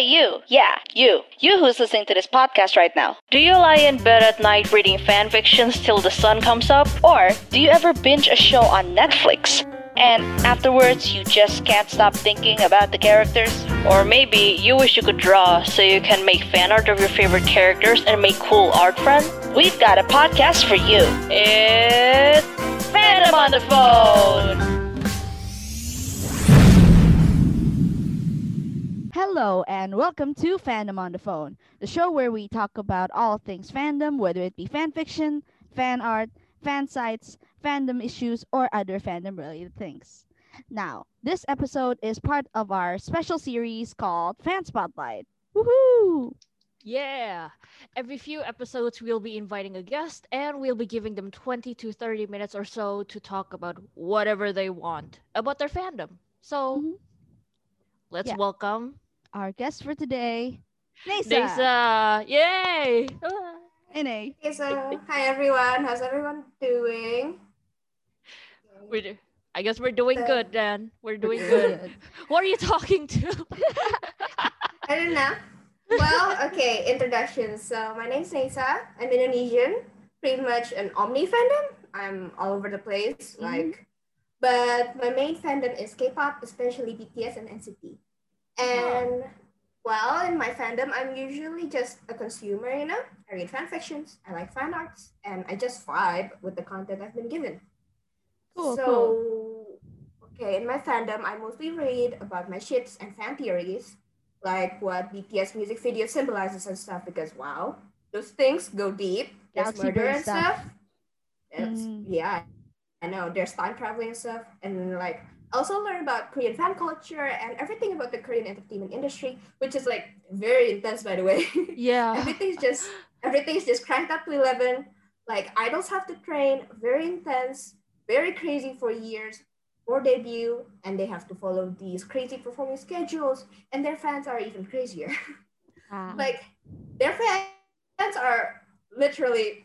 Hey, you! Yeah, you! You who's listening to this podcast right now. Do you lie in bed at night reading fan fictions till the sun comes up? Or do you ever binge a show on Netflix? And afterwards, you just can't stop thinking about the characters? Or maybe you wish you could draw so you can make fan art of your favorite characters and make cool art friends? We've got a podcast for you. It's Fandom on the Phone! Hello and welcome to Fandom on the Phone, the show where we talk about all things fandom, whether it be fan fiction, fan art, fan sites, fandom issues, or other fandom related things. Now, this episode is part of our special series called Fan Spotlight. Woohoo! Yeah. Every few episodes, we'll be inviting a guest and we'll be giving them 20 to 30 minutes or so to talk about whatever they want about their fandom. So Mhm. let's Yeah. welcome Our guest for today, Nasa. Nasa. Yay! Hey, Nay. Okay, so hi everyone. How's everyone doing? We're, do- I guess we're doing good then. We're doing Good. good. Who are you talking to? I don't know. Well, okay, introduction. So my name's Nesa. I'm Indonesian, pretty much an omni fandom. I'm all over the place, Mhm. like, but my main fandom is K-pop, especially BTS and NCT. And well, in my fandom, I'm usually just a consumer. You know, I read fan fictions, I like fan arts, and I just vibe with the content I've been given. Cool, so, cool. okay, in my fandom, I mostly read about my ships and fan theories, like what BTS music video symbolizes and stuff, because wow, those things go deep. There's Galaxy murder and stuff. stuff. Mm. Yeah, I know. There's time traveling and stuff. And like, also learn about Korean fan culture and everything about the Korean entertainment industry, which is like very intense, by the way. yeah. everything's just everything's just cranked up to 11 like idols have to train. Very intense very crazy for years. For debut and they have to follow these crazy performing schedules and their fans are even crazier. Like their fans are literally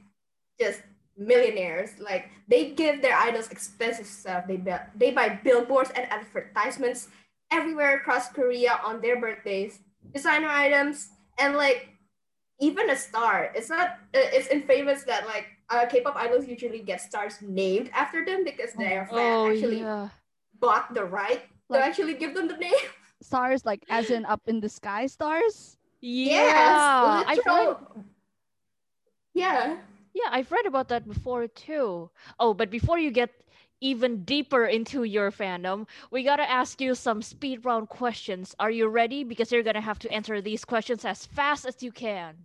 just millionaires like they give their idols expensive stuff they buy, they buy billboards and advertisements everywhere across korea on their birthdays designer items and like even a star it's not it's infamous that like uh, k-pop idols usually get stars named after them because their fan Oh, actually yeah. bought the right Like- to actually give them the name stars, like as in up in the sky stars. Yeah. I've read, literal- yeah yeah, I've read about that before too. Oh, but before you get even deeper into your fandom, we gotta ask you some speed round questions. Are you ready? Because you're gonna have to answer these questions as fast as you can.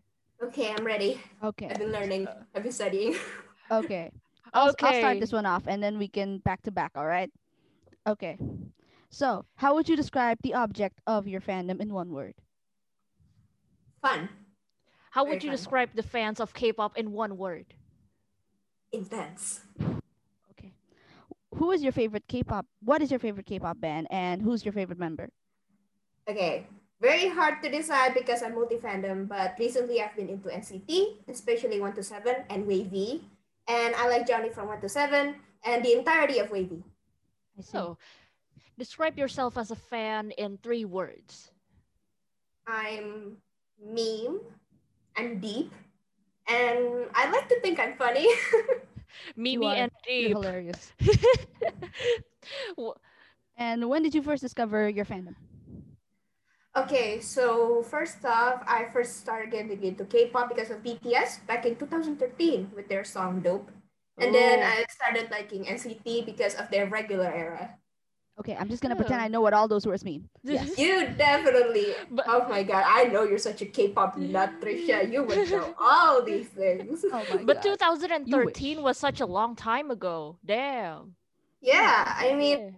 Okay, I'm ready. Okay. I've been learning. I've been studying. Okay. I'll, I'll start this one off and then we can back to back, all right? Okay. So, how would you describe the object of your fandom in one word? Fun. How would you describe the fans of K-pop in one word? Intense. Okay. Who is your favorite K-pop? What is your favorite K-pop band and who's your favorite member? Okay. Very hard to decide because I'm multi fandom, but recently I've been into NCT, especially 127 and WayV. And I like Johnny from 127 and the entirety of WayV. I see. So, describe yourself as a fan in three words. I'm meme, I'm deep, and I like to think I'm funny. Mimi are- and You're Deep. hilarious. And when did you first discover your fandom? Okay, so first off, I first started getting into K-pop because of BTS back in 2013 with their song Dope. And then Oh. I started liking NCT because of their regular era. Okay, I'm just gonna pretend Oh. I know what all those words mean. Yes. You definitely. But- oh my god, I know you're such a K-pop nut, Trisha. You would know all these things. Oh my But god. 2013 was such a long time ago. Damn. Yeah, I mean,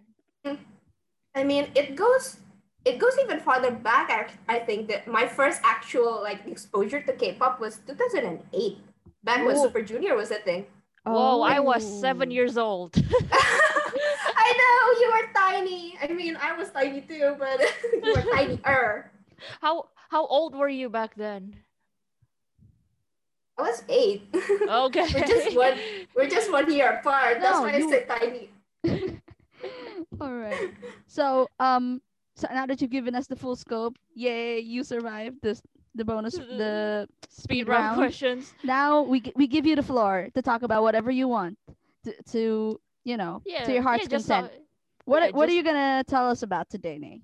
I mean, it goes it goes even farther back. I, I think that my first actual like exposure to K-pop was 2008. Back when Oh. Super Junior was a thing. Whoa, I was seven oh. years old. I know you were tiny. I mean, I was tiny too, but you were tinier. how how old were you back then? I was eight. Okay. we're just one. We're just one year apart. That's No, why you- I said tiny. all right. So, um, so now that you've given us the full scope, yay, you survived this the bonus the Speed speed round round. questions. Now we we give you the floor to talk about whatever you want to, to you know Yeah. to your heart's yeah, just consent. talk- what yeah, what are you gonna tell us about today, Nay?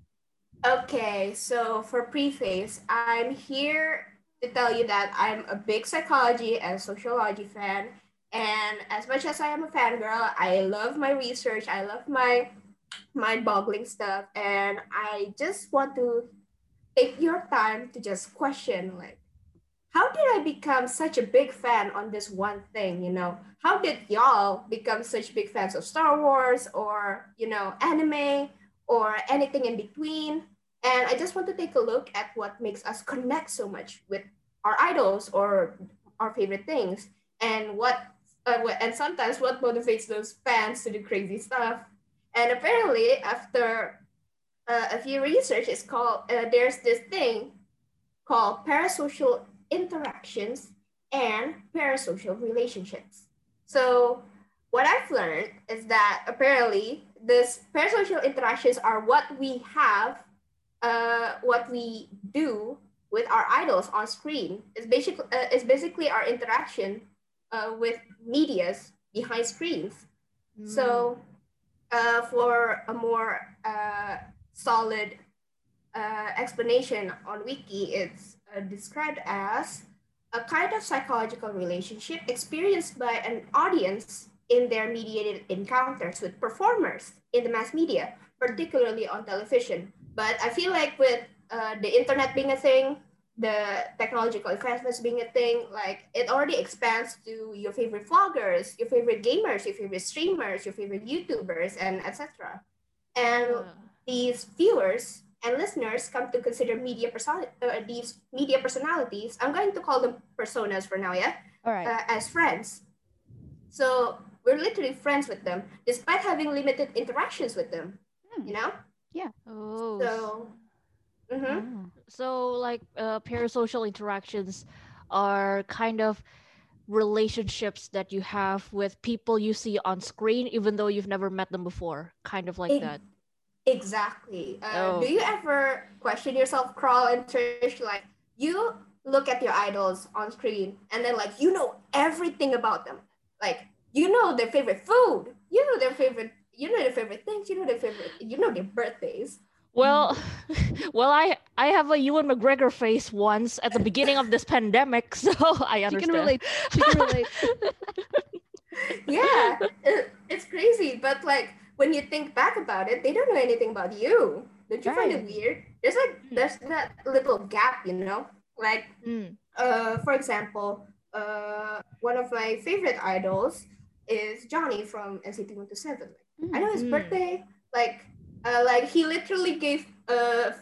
Okay, so for preface, I'm here to tell you that I'm a big psychology and sociology fan. And as much as I am a fangirl, I love my research, I love my mind boggling stuff, and I just want to take your time to just question like, how did I become such a big fan on this one thing? You know, how did y'all become such big fans of Star Wars or, you know, anime or anything in between? And I just want to take a look at what makes us connect so much with our idols or our favorite things, and what, uh, and sometimes what motivates those fans to do crazy stuff. And apparently, after uh, a few research, it's called uh, there's this thing called parasocial interactions and parasocial relationships. So what I've learned is that apparently this parasocial interactions are what we have, uh, what we do with our idols on screen. It's basically uh, it's basically our interaction uh, with media's behind screens. So, uh, for a more uh, solid uh, explanation on Wiki, it's uh, described as a kind of psychological relationship experienced by an audience in their mediated encounters with performers in the mass media, particularly on television. But I feel like with uh, the internet being a thing, the technological advancements being a thing, like it already expands to your favorite vloggers, your favorite gamers, your favorite streamers, your favorite YouTubers, and etc. And Uh, these viewers and listeners come to consider media person- uh, these media personalities. I'm going to call them personas for now, yeah, All right. uh, as friends. So we're literally friends with them, despite having limited interactions with them. Hmm. You know, Yeah. oh. so. mhm. Ah. So like uh, parasocial interactions are kind of relationships that you have with people you see on screen even though you've never met them before kind of like Ex- that Exactly. Uh, Oh. Do you ever question yourself, Crawl and Trish? Like, you look at your idols on screen and then, like, you know everything about them. Like, you know their favorite food, you know their favorite, you know their favorite things, you know their favorite, you know their birthdays. well well i i have a ewan mcgregor face once at the beginning of this pandemic so i She understand can relate. She can relate. Yeah, it- it's crazy. But, like, when you think back about it, they don't know anything about you. Don't you find it weird? There's like, there's that little gap, you know? Like, Mm. uh, for example, uh, one of my favorite idols is Johnny from NCT 127. I know his Mm. birthday. Like, uh, like he literally gave. Uh,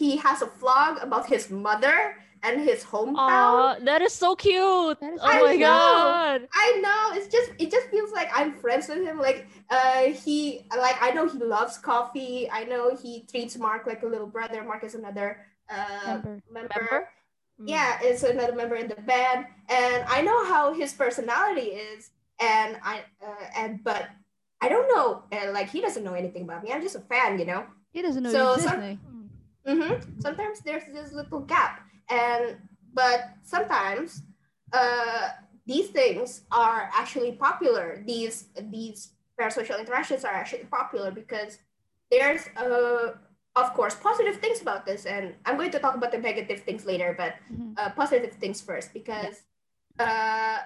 he has a vlog about his mother and his hometown. Aw, that is so cute That is oh my know. god I know. It's just. It just feels like I'm friends with him. Like, uh, he. Like, I know he loves coffee. I know he treats Mark like a little brother. Mark is another. Uh, Member. member. member Mm. yeah it's another member in the band and i know how his personality is and i uh, and but i don't know and like he doesn't know anything about me i'm just a fan you know He doesn't know So you exist, some- Nay. hmm sometimes there's this little gap and but sometimes uh these things are actually popular these these parasocial interactions are actually popular because there's uh of course positive things about this and i'm going to talk about the negative things later but Mhm. uh, positive things first because uh,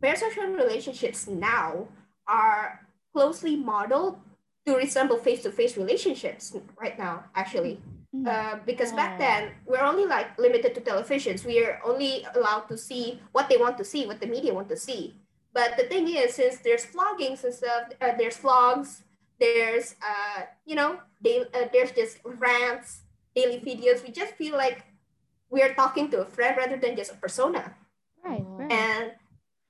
parasocial relationships now are closely modeled to resemble face-to-face relationships right now actually. Uh, because back then we're only like limited to televisions. We are only allowed to see what they want to see what the media want to see. But the thing is since there's vloggings and stuff uh, there's vlogs there's uh, you know they, uh, there's just rants daily videos. We just feel like we're talking to a friend rather than just a persona. Right, Oh. right. and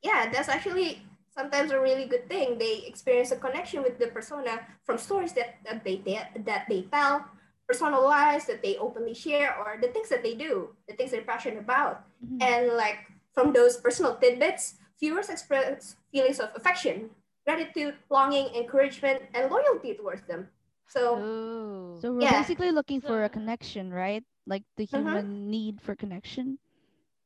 yeah that's actually sometimes a really good thing. They experience a connection with the persona from stories that, that they that they tell personal lives that they openly share or the things that they do the things they're passionate about Mhm. and like from those personal tidbits viewers express feelings of affection gratitude longing encouragement and loyalty towards them So Oh. So we're Yeah. basically looking for a connection, right? Like the Mhm. human need for connection.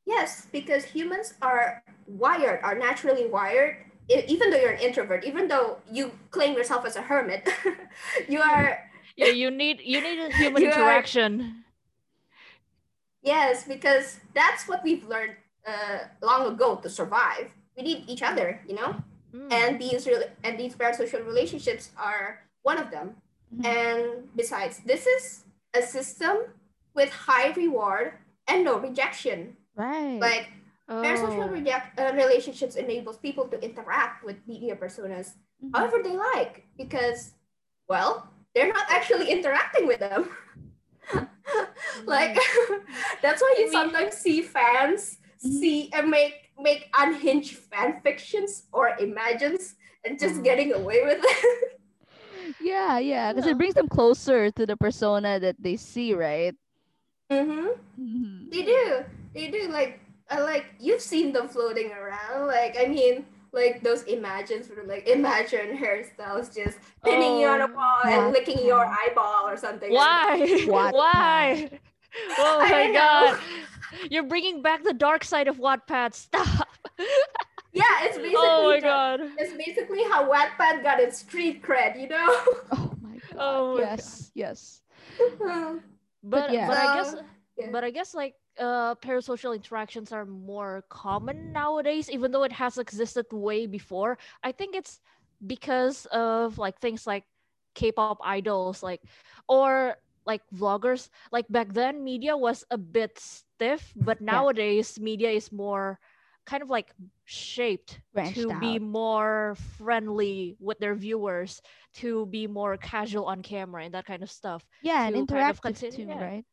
yes, because humans are wired, are naturally wired. Even though you're an introvert, even though you claim yourself as a hermit, you are Yeah, you need you need a human You are- interaction. Yes, because that's what we've learned uh, long ago to survive. We need each other, you know, Mm. and these real and these parasocial relationships are one of them. Mhm. And besides, this is a system with high reward and no rejection. Right. Like parasocial Oh. reject, uh, relationships enables people to interact with media personas Mhm. however they like because, well, they're not actually interacting with them. like that's why you sometimes see fans Mhm. see and make make unhinged fan fictions or imagines and just Mhm. getting away with it. Yeah, yeah, because it brings them closer to the persona that they see, right? mm-hmm. Mhm. They do. They do. Like, uh, like you've seen them floating around. Like, I mean, like those imagines were like imagine Harry Styles just pinning you on a Oh, wall and what licking your eyeball or something. Why? Wattpad. Why? Oh my god. know. You're bringing back the dark side of Wattpad. Stop. Yeah, it's oh basically oh my the- god. It's basically how Wattpad got its street cred, you know? Oh my oh god. Oh my yes, yes. But yeah. but I guess yeah. but I guess like uh parasocial interactions are more common nowadays, even though it has existed way before. I think it's because of like things like K-pop idols, like or like vloggers. Like back then, media was a bit stiff, but nowadays media is more kind of like shaped Branched to be more friendly with their viewers, to be more casual on camera and that kind of stuff. Yeah, and to kind of interactive continue- too, yeah. right?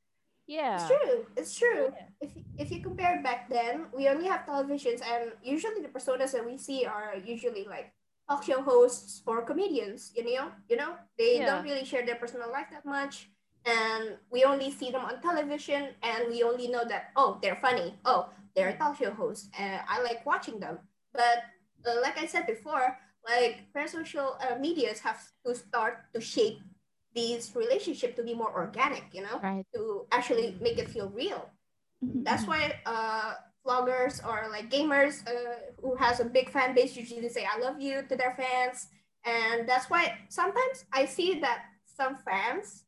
Yeah. It's true. It's true. Yeah. If if you compare back then, we only have televisions, and usually the personas that we see are usually like talk show hosts or comedians. You know, you know, they Yeah. don't really share their personal life that much, and we only see them on television, and we only know that oh, they're funny. Oh, they're a talk show host, and I like watching them. But uh, like I said before, like parasocial uh, medias have to start to shape these relationship to be more organic. You know Right. to actually make it feel real. Mhm, That's why uh, vloggers or like gamers uh, who has a big fan base usually say "I love you" to their fans, and that's why sometimes I see that some fans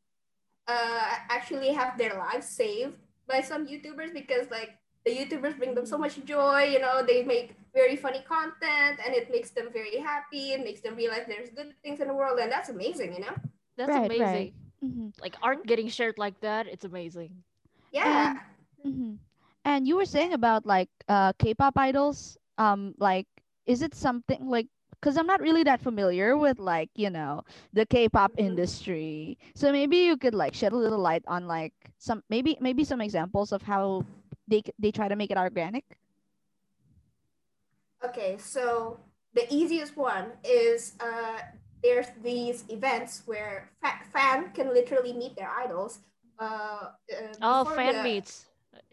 uh, actually have their lives saved by some YouTubers because like the YouTubers bring them so much joy. You know, they make very funny content, and it makes them very happy. It makes them realize there's good things in the world, and that's amazing. You know? That's Right, amazing. right. Mhm, Like art getting shared like that, it's amazing. Yeah. mhm. And you were saying about like uh K-pop idols. Um, like, is it something like? Because I'm not really that familiar with like you know the K-pop Mhm. industry. So maybe you could like shed a little light on like some maybe maybe some examples of how they they try to make it organic. Okay, so the easiest one is uh, there's these events where fa- fan can literally meet their idols. Uh, uh, Oh, fan the- meets.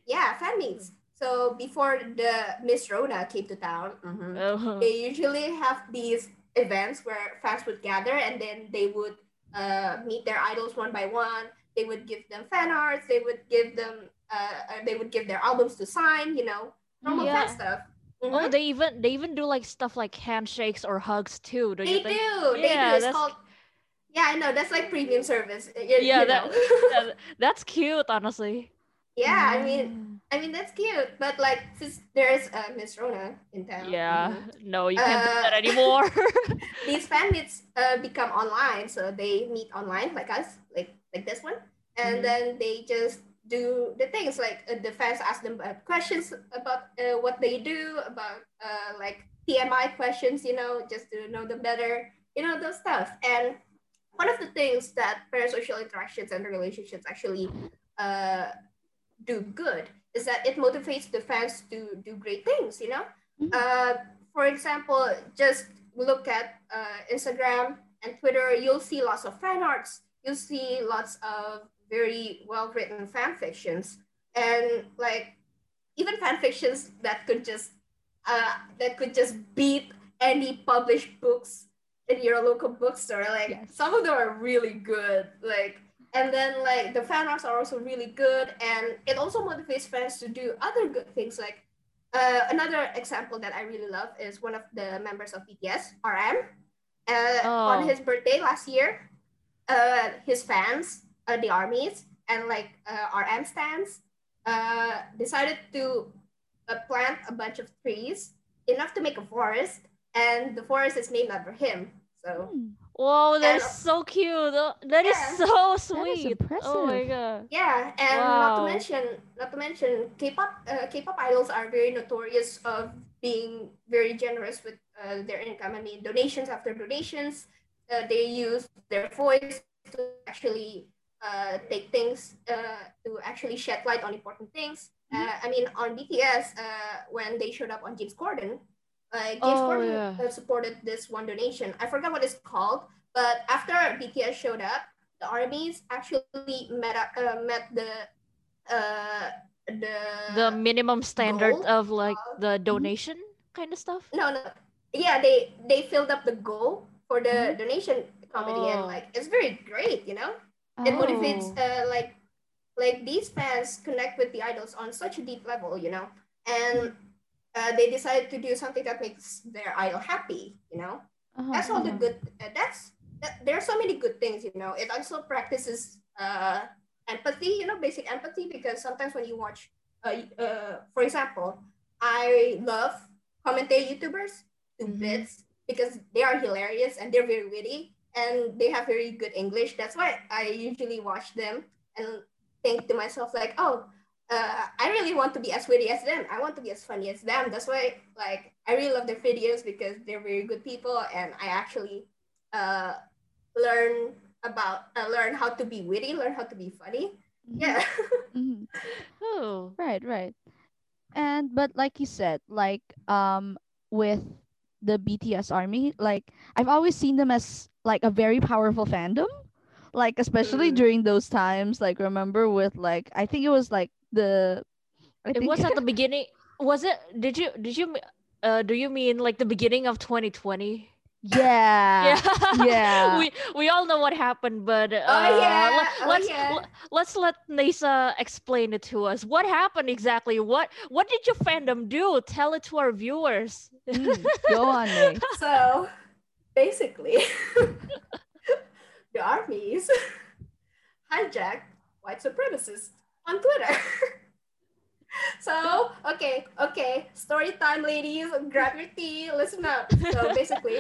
Yeah, fan meets. So before the Miss Rona came to town, mhm, Oh. they usually have these events where fans would gather and then they would uh, meet their idols one by one. They would give them fan arts. They would give them. Uh, uh, they would give their albums to sign. You know, normal Yeah. fan stuff. Oh, Mhm. they even they even do like stuff like handshakes or hugs too. Don't They you think? do. They Yeah, do. It's that's- called. Yeah, I know. That's like premium service. You, Yeah, you that-. Yeah, that's cute, honestly. yeah, I Mm. mean, I mean that's cute. But like, since there's uh, Miss Rona in town, Yeah. mhm, No, you can't do that Uh, anymore. these fan meets uh, become online. So they meet online, like us, like like this one, and Mhm. then they just do the things like uh, the fans ask them uh, questions about uh, what they do, about uh, like TMI questions, you know, just to know them better, you know, those stuff. And one of the things that parasocial interactions and relationships actually uh, do good is that it motivates the fans to do great things, you know? Mhm. Uh, for example, just look at uh, Instagram and Twitter, you'll see lots of fan arts, you'll see lots of very well written fan fictions, and like even fan fictions that could just uh, that could just beat any published books in your local bookstore. Like Yes. some of them are really good. Like and then like the fan arts are also really good and it also motivates fans to do other good things like uh, another example that I really love is one of the members of BTS, RM. Uh, On Oh. his birthday last year, uh, his fans, uh, the armies, and like uh, RM stands, uh, decided to uh, plant a bunch of trees, enough to make a forest, and the forest is named after him. So Hmm. Whoa, that's And- so cute. That is Yeah. so sweet. Oh my god. yeah, and not to mention, not to mention, K-pop, uh, K-pop idols are very notorious of being very generous with uh, their income. I mean, donations after donations. Uh, they use their voice to actually uh, take things uh, to actually shed light on important things. Uh, I mean, on BTS, uh, when they showed up on James Corden, uh, James Oh, Corden yeah. uh, supported this one donation. I forgot what it's called, but after BTS showed up, the armies actually met up, uh, met the uh, the The minimum standard of like of- the donation kind of stuff. no no yeah they they filled up the goal for the Mhm. donation comedy, Oh. and like it's very great you know it motivates Oh. uh, like like these fans connect with the idols on such a deep level you know? And uh, they decided to do something that makes their idol happy you know? Uh-huh, that's all the good uh, that's that, there are so many good things you know? It also practices uh empathy you know basic empathy because sometimes when you watch uh, uh for example i love commentary youtubers? To Mhm. bits because they are hilarious and they're very witty and they have very good english that's why i usually watch them and think to myself like oh uh, I really want to be as witty as them. I want to be as funny as them. That's why, like, I really love their videos because they're very good people, and I actually uh, learn about uh, learn how to be witty, learn how to be funny. Mhm, Yeah. mhm. Oh. Right, right. And but like you said, like um with the BTS army, like I've always seen them as like a very powerful fandom. Like especially Mm. during those times, like remember with like I think it was like the I It think was at the beginning. Was it? Did you? Did you? Uh, do you mean like the beginning of 2020? Yeah. yeah. we we all know what happened, but uh, Oh, yeah. let, Oh, let's yeah. le- let's let Nasa explain it to us. What happened exactly? What what did your fandom do? Tell it to our viewers. Mm, go on, May. so basically, the armies hijacked white supremacists on Twitter. so, okay, okay, story time, ladies. Grab your tea, listen up. So, basically,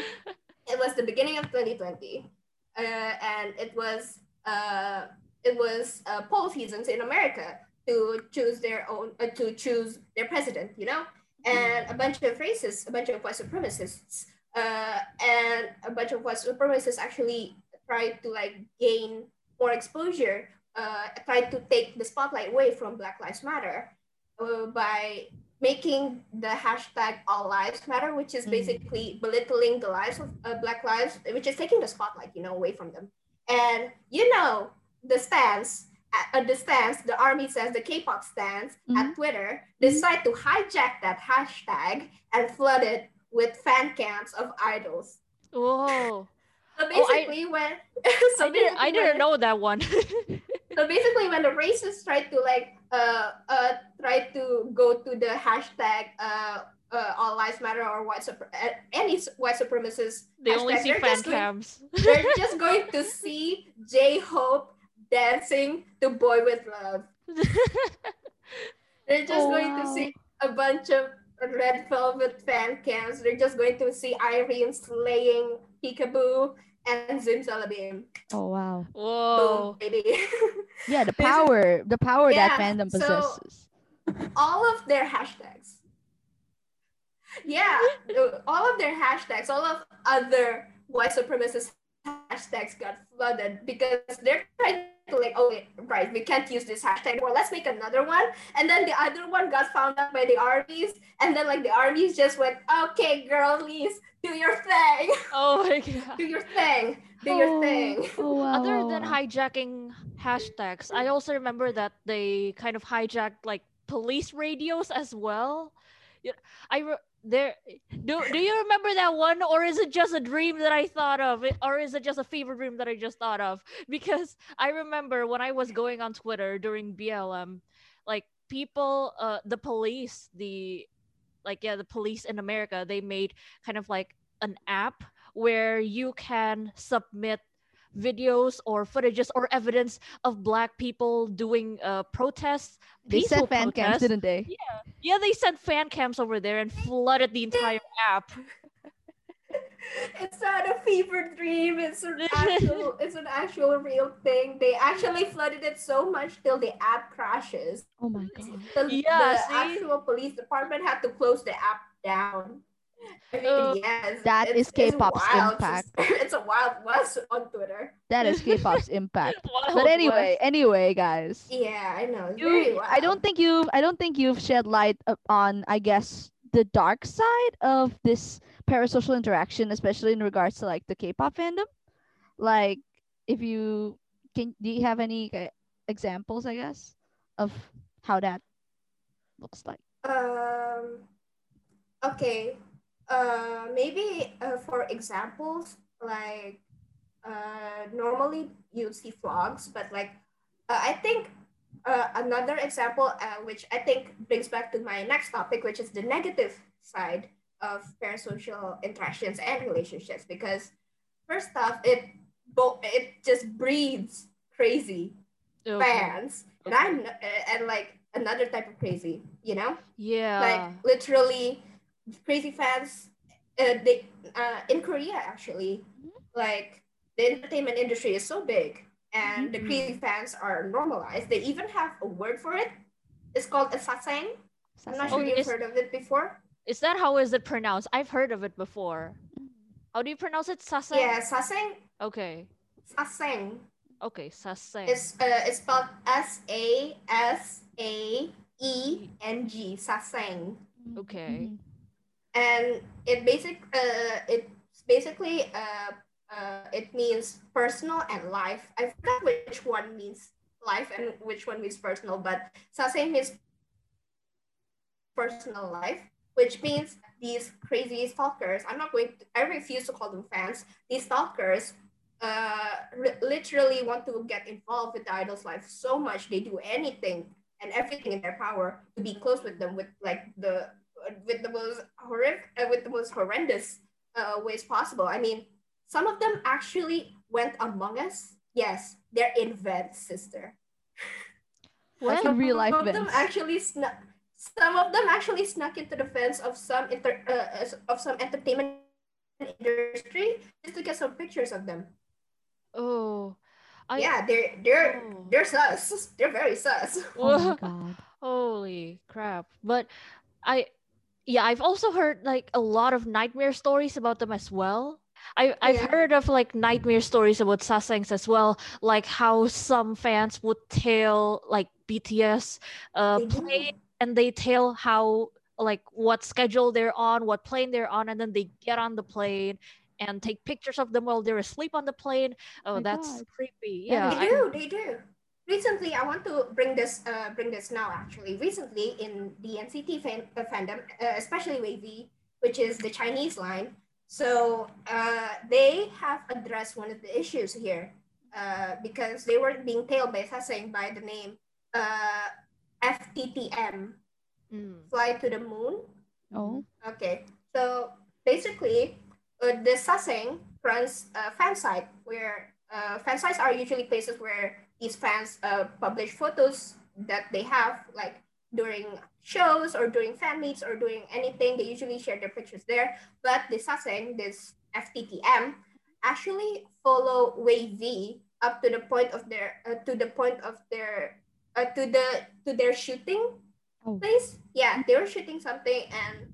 it was the beginning of 2020, uh, and it was uh, it was uh, poll seasons in America to choose their own uh, to choose their president. You know, and a bunch of racists, a bunch of white supremacists, uh, and a bunch of white supremacists actually tried to like gain more exposure, uh, tried to take the spotlight away from Black Lives Matter uh, by making the hashtag All Lives Matter, which is Mm. basically belittling the lives of uh, Black lives, which is taking the spotlight, you know, away from them. And you know, the stans, uh, the stans, the army says, the K-pop stans at Twitter decide to hijack that hashtag and flood it with fan cams of idols. Whoa! So Oh, I- basically, when so I didn't I didn't when- know that one. So basically, when the racists tried to like uh uh try to go to the hashtag uh uh all lives matter or white supre- uh, any white supremacist they only hashtag, see they're fan just going- cams. they're just going to see J Hope dancing to Boy with Luv. They're just Oh, going to see a bunch of red velvet fan cams. They're just going to see Irene slaying Peekaboo and Zimzalabim. Oh wow. Whoa! Boom, baby. Yeah, the power, the power that Yeah, fandom so- possesses. all of their hashtags. Yeah, all of their hashtags, all of other white supremacist hashtags got flooded because they're trying to like, oh wait, right, we can't use this hashtag anymore. Let's make another one. And then the other one got found out by the armies, and then like the armies just went, okay, girlies, do your thing, Oh my god! do your thing, do your Oh, thing. Oh, wow, Other than hijacking hashtags, I also remember that they kind of hijacked like police radios as well. Yeah, I re- there do do you remember that one or is it just a dream that i thought of? Or is it just a fever dream that i just thought of? Because i remember when i was going on twitter during blm like people uh the police the like yeah the police in america they made kind of like an app where you can submit videos or footages or evidence of black people doing uh protests They peaceful said fan cams, didn't they? Yeah, they sent fan cams over there and flooded the entire app. It's not a fever dream. It's an actual. it's an actual real thing. They actually flooded it so much till the app crashes. Oh my god. The, Yeah, the see? actual police department had to close the app down. I mean, Oh, yes, that it's- is K-pop's wild. impact. It's a wild west on Twitter. That is K-pop's impact. Wild But anyway, West. anyway, guys. Yeah, I know. You. I don't think you've I don't think you've shed light on I guess the dark side of this parasocial interaction, especially in regards to like the K-pop fandom. Like, if you can, do you have any uh, examples? I guess of how that looks like. Um. Okay. Uh, maybe uh, for examples, like uh, normally you see vlogs, but like uh, I think uh, another example, uh, which I think brings back to my next topic, which is the negative side of parasocial interactions and relationships. Because first off, it bo- it just breeds crazy Okay. fans, and I'm and like another type of crazy, you know Yeah. like literally crazy fans uh, they uh, in korea actually like the entertainment industry is so big and the crazy fans are normalized they even have a word for it it's called a sasaeng i'm not Oh, sure you've is- heard of it before Is that how is it pronounced? I've heard of it before. How do you pronounce it? Sasaeng? yeah sasaeng Okay. sasaeng Okay, sasaeng. it's uh, it's spelled s a s a e n g sasaeng Okay. Mhm. And it basic uh it's basically uh uh it means personal and life. I forgot which one means life and which one means personal but sasaeng means personal life which means these crazy stalkers. I'm not going to, i refuse to call them fans. These stalkers uh literally want to get involved with the idol's life so much they do anything and everything in their power to be close with them with like the with the most horrific uh, with the most horrendous uh, ways possible i mean some of them actually went among us yes they're in Vent, sister Like in real life some of them actually snuck some of them actually snuck into the fence of some inter, uh, uh, of some entertainment industry just to get some pictures of them oh. I, yeah they're they're Oh. they're sus they're very sus Oh my god. Holy crap. But I yeah, I've also heard like a lot of nightmare stories about them as well. I, I've Yeah. heard of like nightmare stories about sasaengs as well, like how some fans would tell like BTS uh They play and they tell how like what schedule they're on, what plane they're on, and then they get on the plane and take pictures of them while they're asleep on the plane. Oh, My that's God. creepy. Yeah. is they I- do they do recently i want to bring this uh, bring this now actually recently in the nct fan, uh, fandom uh, especially WayV which is the chinese line so uh, they have addressed one of the issues here uh, because they were being tailed by Sasaeng by the name uh, fttm Mm. fly to the moon Oh. Okay, so basically, uh, the Sasaeng runs a fan site where uh, fan sites are usually places where these fans uh, publish photos that they have, like during shows or during fan meets or doing anything. They usually share their pictures there. But the Sasaeng, this FTTM, actually follow WayV up to the point of their uh, to the point of their uh, to the to their shooting Oh. place. Yeah, they were shooting something and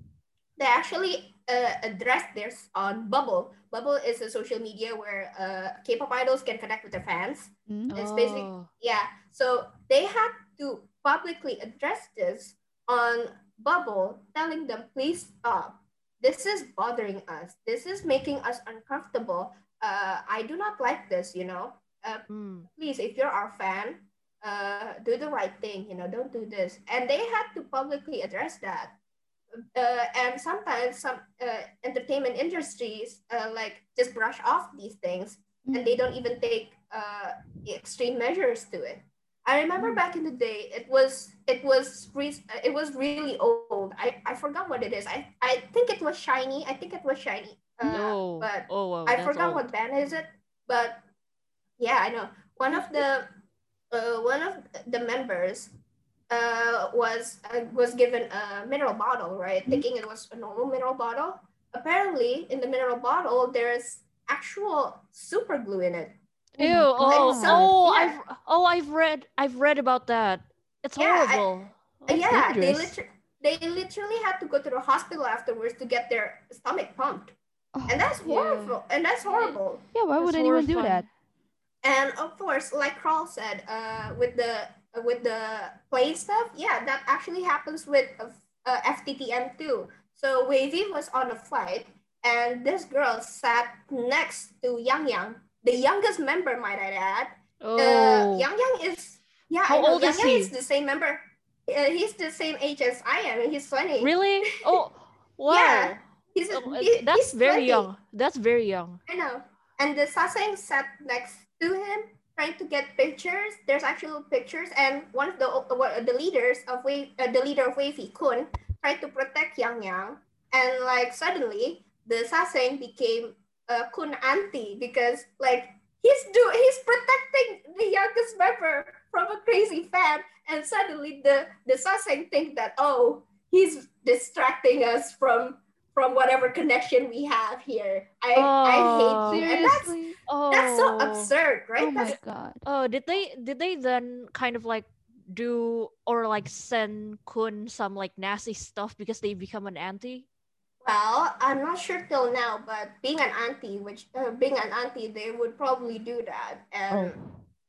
they actually uh, addressed this on Bubble. Bubble is a social media where uh, K-pop idols can connect with their fans. Mm. It's basic- Oh. Yeah, so they had to publicly address this on Bubble, telling them, please stop. This is bothering us. This is making us uncomfortable. Uh, I do not like this, you know. Uh, Mm. please, if you're our fan, uh, do the right thing. You know, don't do this. And they had to publicly address that uh, and sometimes some uh, entertainment industries uh, like just brush off these things and they don't even take uh, extreme measures to it. I remember Mm. back in the day, it was it was re- it was really old. I, I forgot what it is. I, I think it was SHINee. I think it was SHINee. Uh, no. but oh, wow, I forgot old. what band is it, but yeah, I know one of the uh, one of the members uh, was uh, was given a mineral bottle, right? Mhm. Thinking it was a normal mineral bottle. Apparently, in the mineral bottle, there's actual super glue in it. Ew! my Oh, God. oh, Yeah. I've oh, I've read I've read about that. It's Yeah, I- horrible. Uh, yeah, they dangerous. literally they literally had to go to the hospital afterwards to get their stomach pumped, Oh, and that's Yeah. horrible. And that's horrible. yeah, why would That's anyone do that? And of course, like Carl said, uh, with the with the plane stuff, yeah, that actually happens with uh, uh, FTTM too. So WayV was on a flight, and this girl sat next to Yang Yang, the youngest member, might I add. Oh, Uh, Yang Yang is yeah, How I know. old Yang is Yang he? is the same member. Uh, he's the same age as I am, and he's twenty. really? Oh, wow. Yeah, He's, Oh, uh, he- that's he's very 20. young. That's very young. I know. And the Sasaeng sat next to him, trying to get pictures. There's actual pictures, and one of the uh, the leaders of Wave, uh, the leader of WayV Kun, tried to protect Yang Yang, and like suddenly the Sasaeng became uh, Kun anti because like he's do he's protecting the youngest member from a crazy fan, and suddenly the the Sasaeng think that oh he's distracting us from from whatever connection we have here. I I Oh. hate you, and that's Seriously? Oh, that's so absurd, right? Oh my That's god. Oh, did they did they then kind of like do or like send Kun some like nasty stuff because they become an anti? well, I'm not sure till now, but being an auntie, which uh, being an auntie, they would probably do that, and Oh,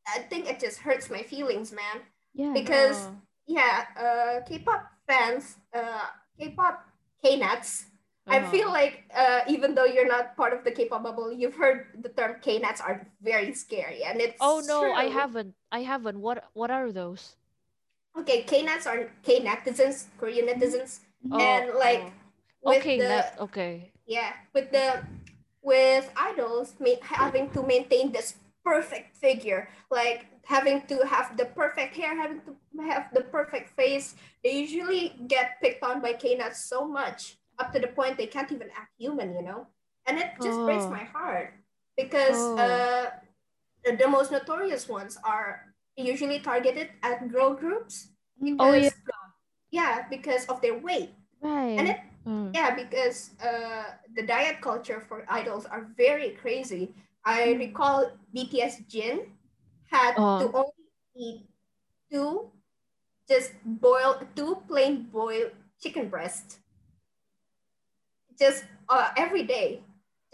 I think it just hurts my feelings, man. yeah. Because Oh. yeah, uh, K-pop fans, uh, K-pop K-nuts. I Uh-huh. feel like uh, even though you're not part of the K-pop bubble, you've heard the term K-nuts are very scary, and it's Oh no, I haven't. I haven't. What what are those? Okay, K-nuts are K-netizens, Korean netizens, Oh, and like oh. with okay, the net, okay. yeah with the with idols having to maintain this perfect figure, like having to have the perfect hair, having to have the perfect face. They usually get picked on by K-nuts so much up to the point they can't even act human, you know, and it just breaks Oh. my heart because Oh. uh, the, the most notorious ones are usually targeted at girl groups because Oh, yeah. yeah because of their weight Right. and it Mm. yeah because uh, the diet culture for idols are very crazy i Mm. recall bts jin had Uh. to only eat two just boiled two plain boiled chicken breast just uh, every day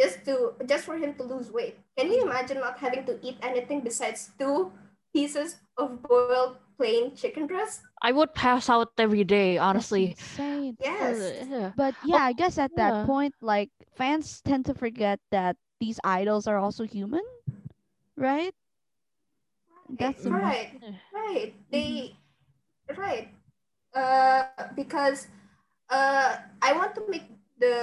just to just for him to lose weight can you imagine not having to eat anything besides two pieces of boiled plain chicken breast I would pass out every day, honestly. insane. yes yeah. But yeah, I guess at that yeah. point, like fans tend to forget that these idols are also human, right? That's the most- right Yeah. right they right uh because uh i want to make the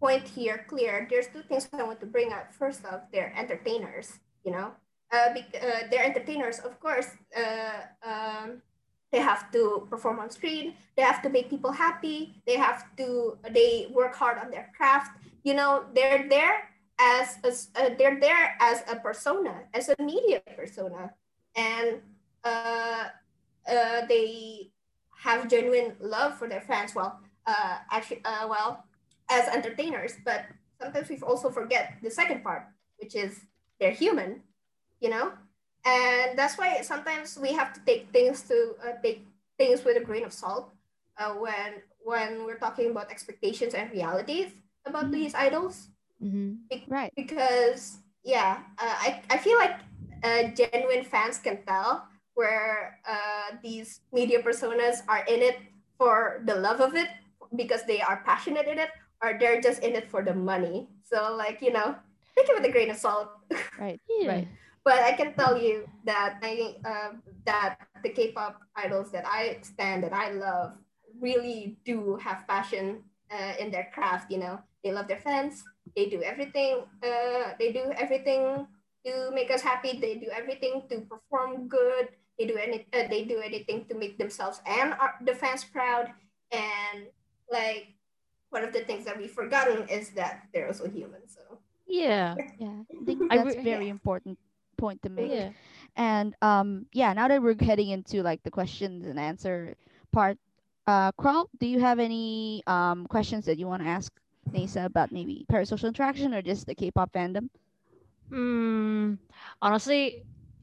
point here clear there's two things i want to bring up first off they're entertainers you know? Uh, uh they're entertainers of course uh um they have to perform on screen they have to make people happy they have to they work hard on their craft. You know they're there as, as uh, they're there as a persona as a media persona. And uh, uh, they have genuine love for their fans. Well, uh, actually, well, as entertainers, but sometimes we also forget the second part, which is they're human, you know, and that's why sometimes we have to take things to uh, take things with a grain of salt uh, when when we're talking about expectations and realities about Mhm. these idols Mhm. Right. because yeah uh, I, I feel like uh, genuine fans can tell where uh, these media personas are in it for the love of it because they are passionate in it or they're just in it for the money so like you know take it with a grain of salt Right. Yeah. Right. but i can tell you that i uh, that the k-pop idols that i stand that i love really do have passion uh, in their craft. You know, they love their fans. They do everything. Uh, they do everything to make us happy. They do everything to perform good. They do any. Uh, they do anything to make themselves and our, the fans proud. And like one of the things that we've forgotten is that they're also human. So Yeah. Yeah, I think I that's re- very Yeah. important point to make. Yeah. And um, yeah, now that we're heading into like the questions and answer part, uh, Carl, do you have any um questions that you want to ask Nasa about maybe parasocial interaction or just the K-pop fandom? Hmm. Honestly,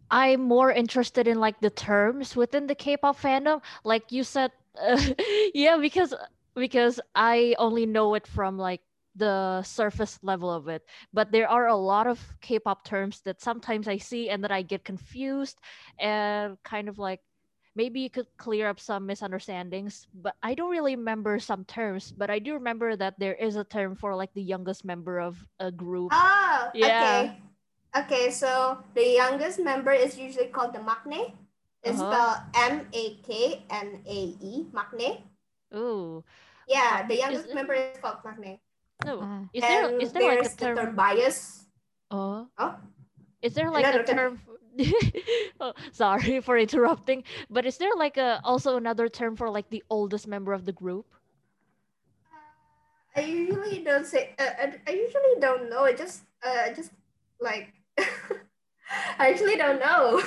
I'm more interested in like the terms within the K-pop fandom. Like you said, uh, yeah, because because I only know it from like the surface level of it. But there are a lot of K-pop terms that sometimes I see and that I get confused and kind of like maybe you could clear up some misunderstandings. But I don't really remember some terms, but I do remember that there is a term for like the youngest member of a group. Oh, Yeah. okay. Okay, so the youngest member is usually called the maknae. It's Uh-huh. spelled M A K N A E, maknae. Ooh. Yeah, the youngest it- member is called maknae. No. Ah, Is there and is there like a there's the term? term bias. Oh. Oh, Is there like no, a no, term? oh, sorry for interrupting, but is there like a also another term for like the oldest member of the group? I usually don't say. Uh, I, I usually don't know. I just, uh, just like, I actually don't know.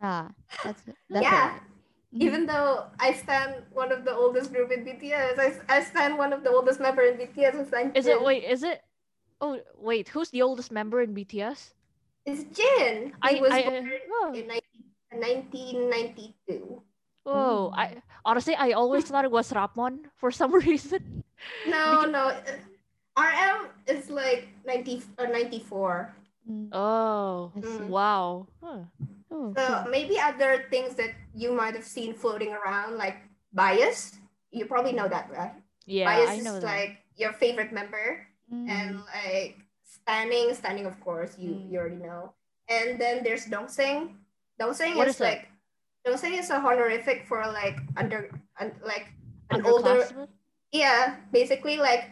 ah, that's that's Yeah. alright. Mhm. Even though I stand one of the oldest group in BTS, I, I stand one of the oldest member in BTS. I stand Is it wait? Is it? Oh wait, who's the oldest member in BTS? It's Jin. He I was I born oh, in 1992. whoa, I honestly I always thought it was Rapmon for some reason. No, no. uh, RM is like 90 or 94. Mm, Oh, Mm. wow. Huh. Oh, So maybe other things that you might have seen floating around, like bias. You probably know that, right? Yeah, bias I know is that. like your favorite member, and Mm, like standing, standing of course you Mm. you already know. And then there's dongsaeng. Dongsaeng What is is like dongsaeng is a honorific for like under un, like an older yeah basically like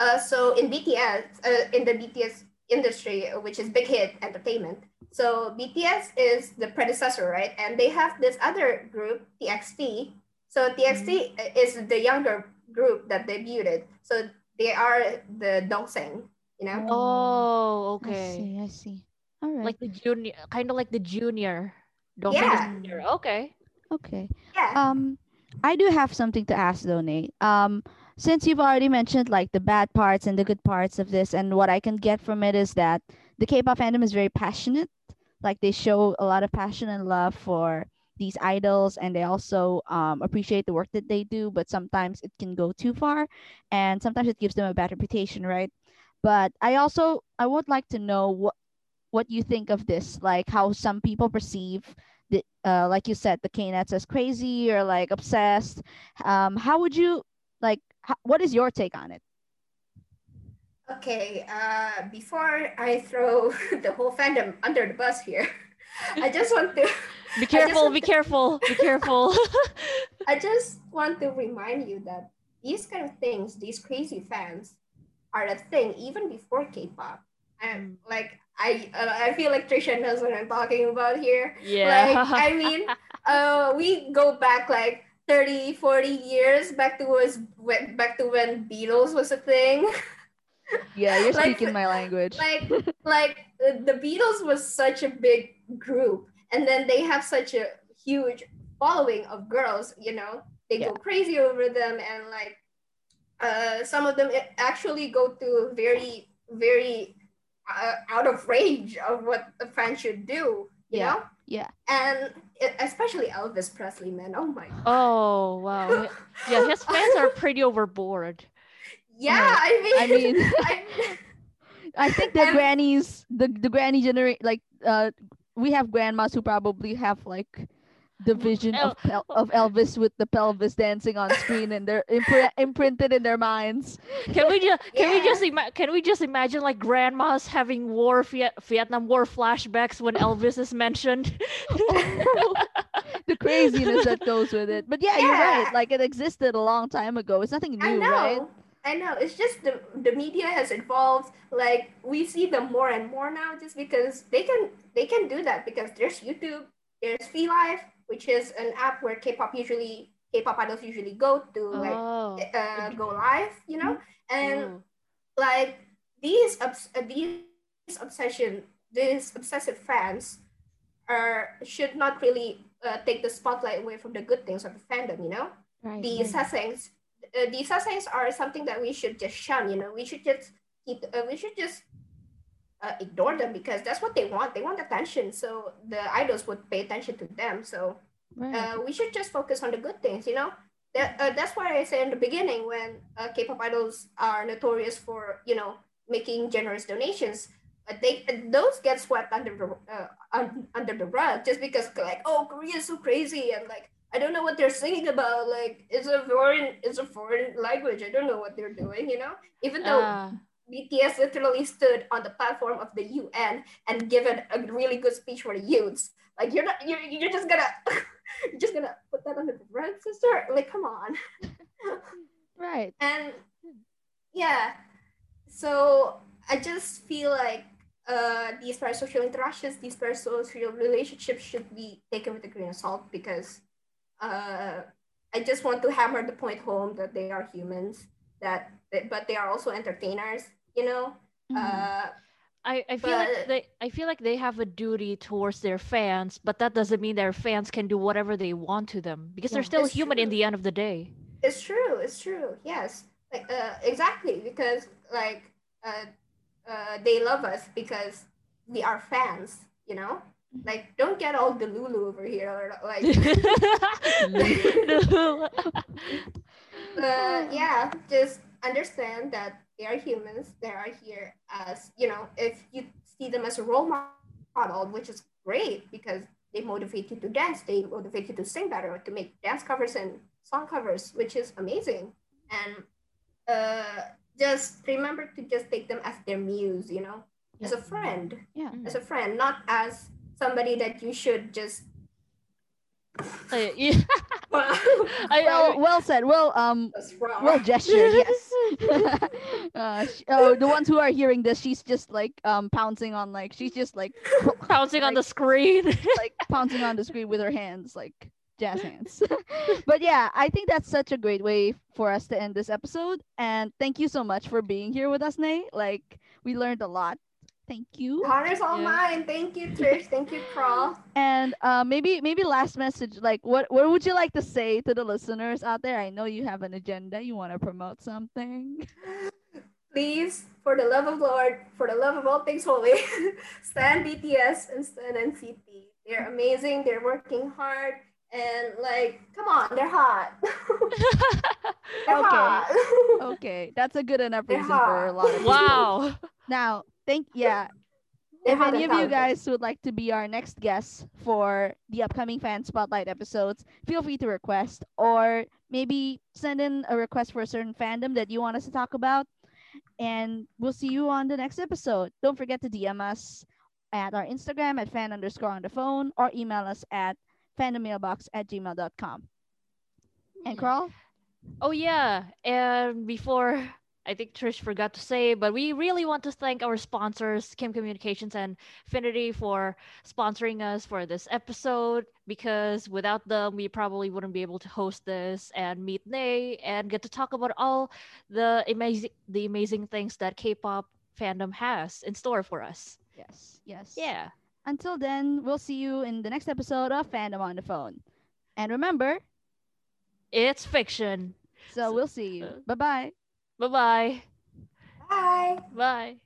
uh so in bts uh, in the bts industry which is big hit entertainment so bts is the predecessor right and they have this other group txt so txt is the younger group that debuted so they are the dongsaeng you know Oh, okay. I okay. see. I see. All right. Like the junior, kind of like the junior. Don't Yeah. junior. Okay. okay. yeah Um, I do have something to ask though, Nate. Um, since you've already mentioned like the bad parts and the good parts of this, and what I can get from it is that the K-pop fandom is very passionate. Like they show a lot of passion and love for these idols, and they also um, appreciate the work that they do. But sometimes it can go too far, and sometimes it gives them a bad reputation, right? But I also I would like to know what what you think of this, like how some people perceive the uh like you said the K-nets as crazy or like obsessed um how would you like ho- what is your take on it okay uh before i throw the whole fandom under the bus here i just want to Be careful. Be to- careful. Be careful. I just want to remind you that these kind of things, these crazy fans, are a thing even before K-pop. And like I, uh, I feel like Trisha knows what I'm talking about here. yeah. Like I mean, uh, we go back like 30, 40 years back to was when back to when Beatles was a thing. yeah you're Like, speaking my language like like the Beatles was such a big group, and then they have such a huge following of girls. You know, they go crazy over them, and like uh, some of them actually go to very very uh, out of range of what a fan should do. You Yeah, know, yeah and especially Elvis Presley, man. Oh my. God. oh wow. Yeah, his fans are pretty overboard. Yeah, Right. I mean, I mean- I- i think the And- grannies the the granny generate like uh we have grandmas who probably have like the vision of pel- oh. of elvis with the pelvis dancing on screen and they're imprinted in their minds Can we just can we just ima- can we just imagine like grandmas having war Viet- Vietnam War flashbacks when Elvis is mentioned? the craziness that goes with it. But yeah, you're right. Like it existed a long time ago. It's nothing new, right? I know. It's just the the media has evolved. Like we see them more and more now, just because they can they can do that because there's YouTube, there's V Live, which is an app where K-pop usually K-pop idols usually go to like Oh. uh, go live, you know, and Ooh. like these obs- uh, these obsession these obsessive fans are should not really uh, take the spotlight away from the good things of the fandom, you know Right. the sasaengs uh, the sasaengs are something that we should just shun you know we should just keep uh, we should just uh, ignore them because that's what they want. They want attention. So the idols would pay attention to them. So right. uh, we should just focus on the good things you know? That, uh, that's why i say in the beginning when uh, k-pop idols are notorious for you know making generous donations uh, they uh, those get swept under the uh, under the rug just because like oh korea is so crazy and like i don't know what they're singing about. Like it's a foreign it's a foreign language. I don't know what they're doing you know? Even though Ah. BTS literally stood on the platform of the UN and given a really good speech for the youths. Like you're not you're, you're just gonna you're just gonna put that under the rug, sister. Like come on. right. And yeah, so I just feel like uh, these parasocial interactions, these parasocial relationships should be taken with a grain of salt because uh, I just want to hammer the point home that they are humans, that but they are also entertainers. You know, Mhm. uh, I, I feel like they I feel like they have a duty towards their fans, but that doesn't mean their fans can do whatever they want to them because they're still human in the end of the day. It's true. It's true. Yes. Like uh, exactly because like uh, uh, they love us because we are fans. You know, like don't get all the Lulu over here. Or, like uh, yeah, just understand that they are humans. They are here as you know. If you see them as a role model, which is great because they motivate you to dance, they motivate you to sing better, to make dance covers and song covers, which is amazing. And uh, just remember to just take them as their muse, you know, as a friend, Yeah. as a friend, not as somebody that you should just. Uh, yeah. I, Well, well said. Well, um, well gestured. Yes. uh, sh- oh, the ones who are hearing this, she's just like um pouncing on like she's just like pouncing on the screen. like pouncing on the screen with her hands, like jazz hands. but yeah, I think that's such a great way for us to end this episode. And thank you so much for being here with us, Nay. Like we learned a lot. Thank you. Honors all Yeah. mine. Thank you, Trish. Thank you, Carl. And uh, maybe maybe last message, like what what would you like to say to the listeners out there? I know you have an agenda. You want to promote something. Please, for the love of Lord, for the love of all things holy, stand BTS and stand NCT. They're amazing. They're working hard. And like, come on, they're hot. they're Okay. hot. Okay, that's a good enough reason for a lot of people. wow. Now, thank yeah. If any of you guys would like to be our next guests for the upcoming fan spotlight episodes, feel free to request or maybe send in a request for a certain fandom that you want us to talk about. And we'll see you on the next episode. Don't forget to DM us at our Instagram at fan underscore on the phone or email us at fandommailbox at gmail.com. And Carl? Oh yeah, and before I think Trish forgot to say, but we really want to thank our sponsors, Kim Communications and Finity, for sponsoring us for this episode. Because without them, we probably wouldn't be able to host this and meet Nay and get to talk about all the amazing, the amazing things that K-pop fandom has in store for us. Yes, yes. Yeah. Until then, we'll see you in the next episode of Fandom on the Phone. And remember, It's fiction. so we'll see you. uh, Bye bye. Bye-bye. Bye. Bye.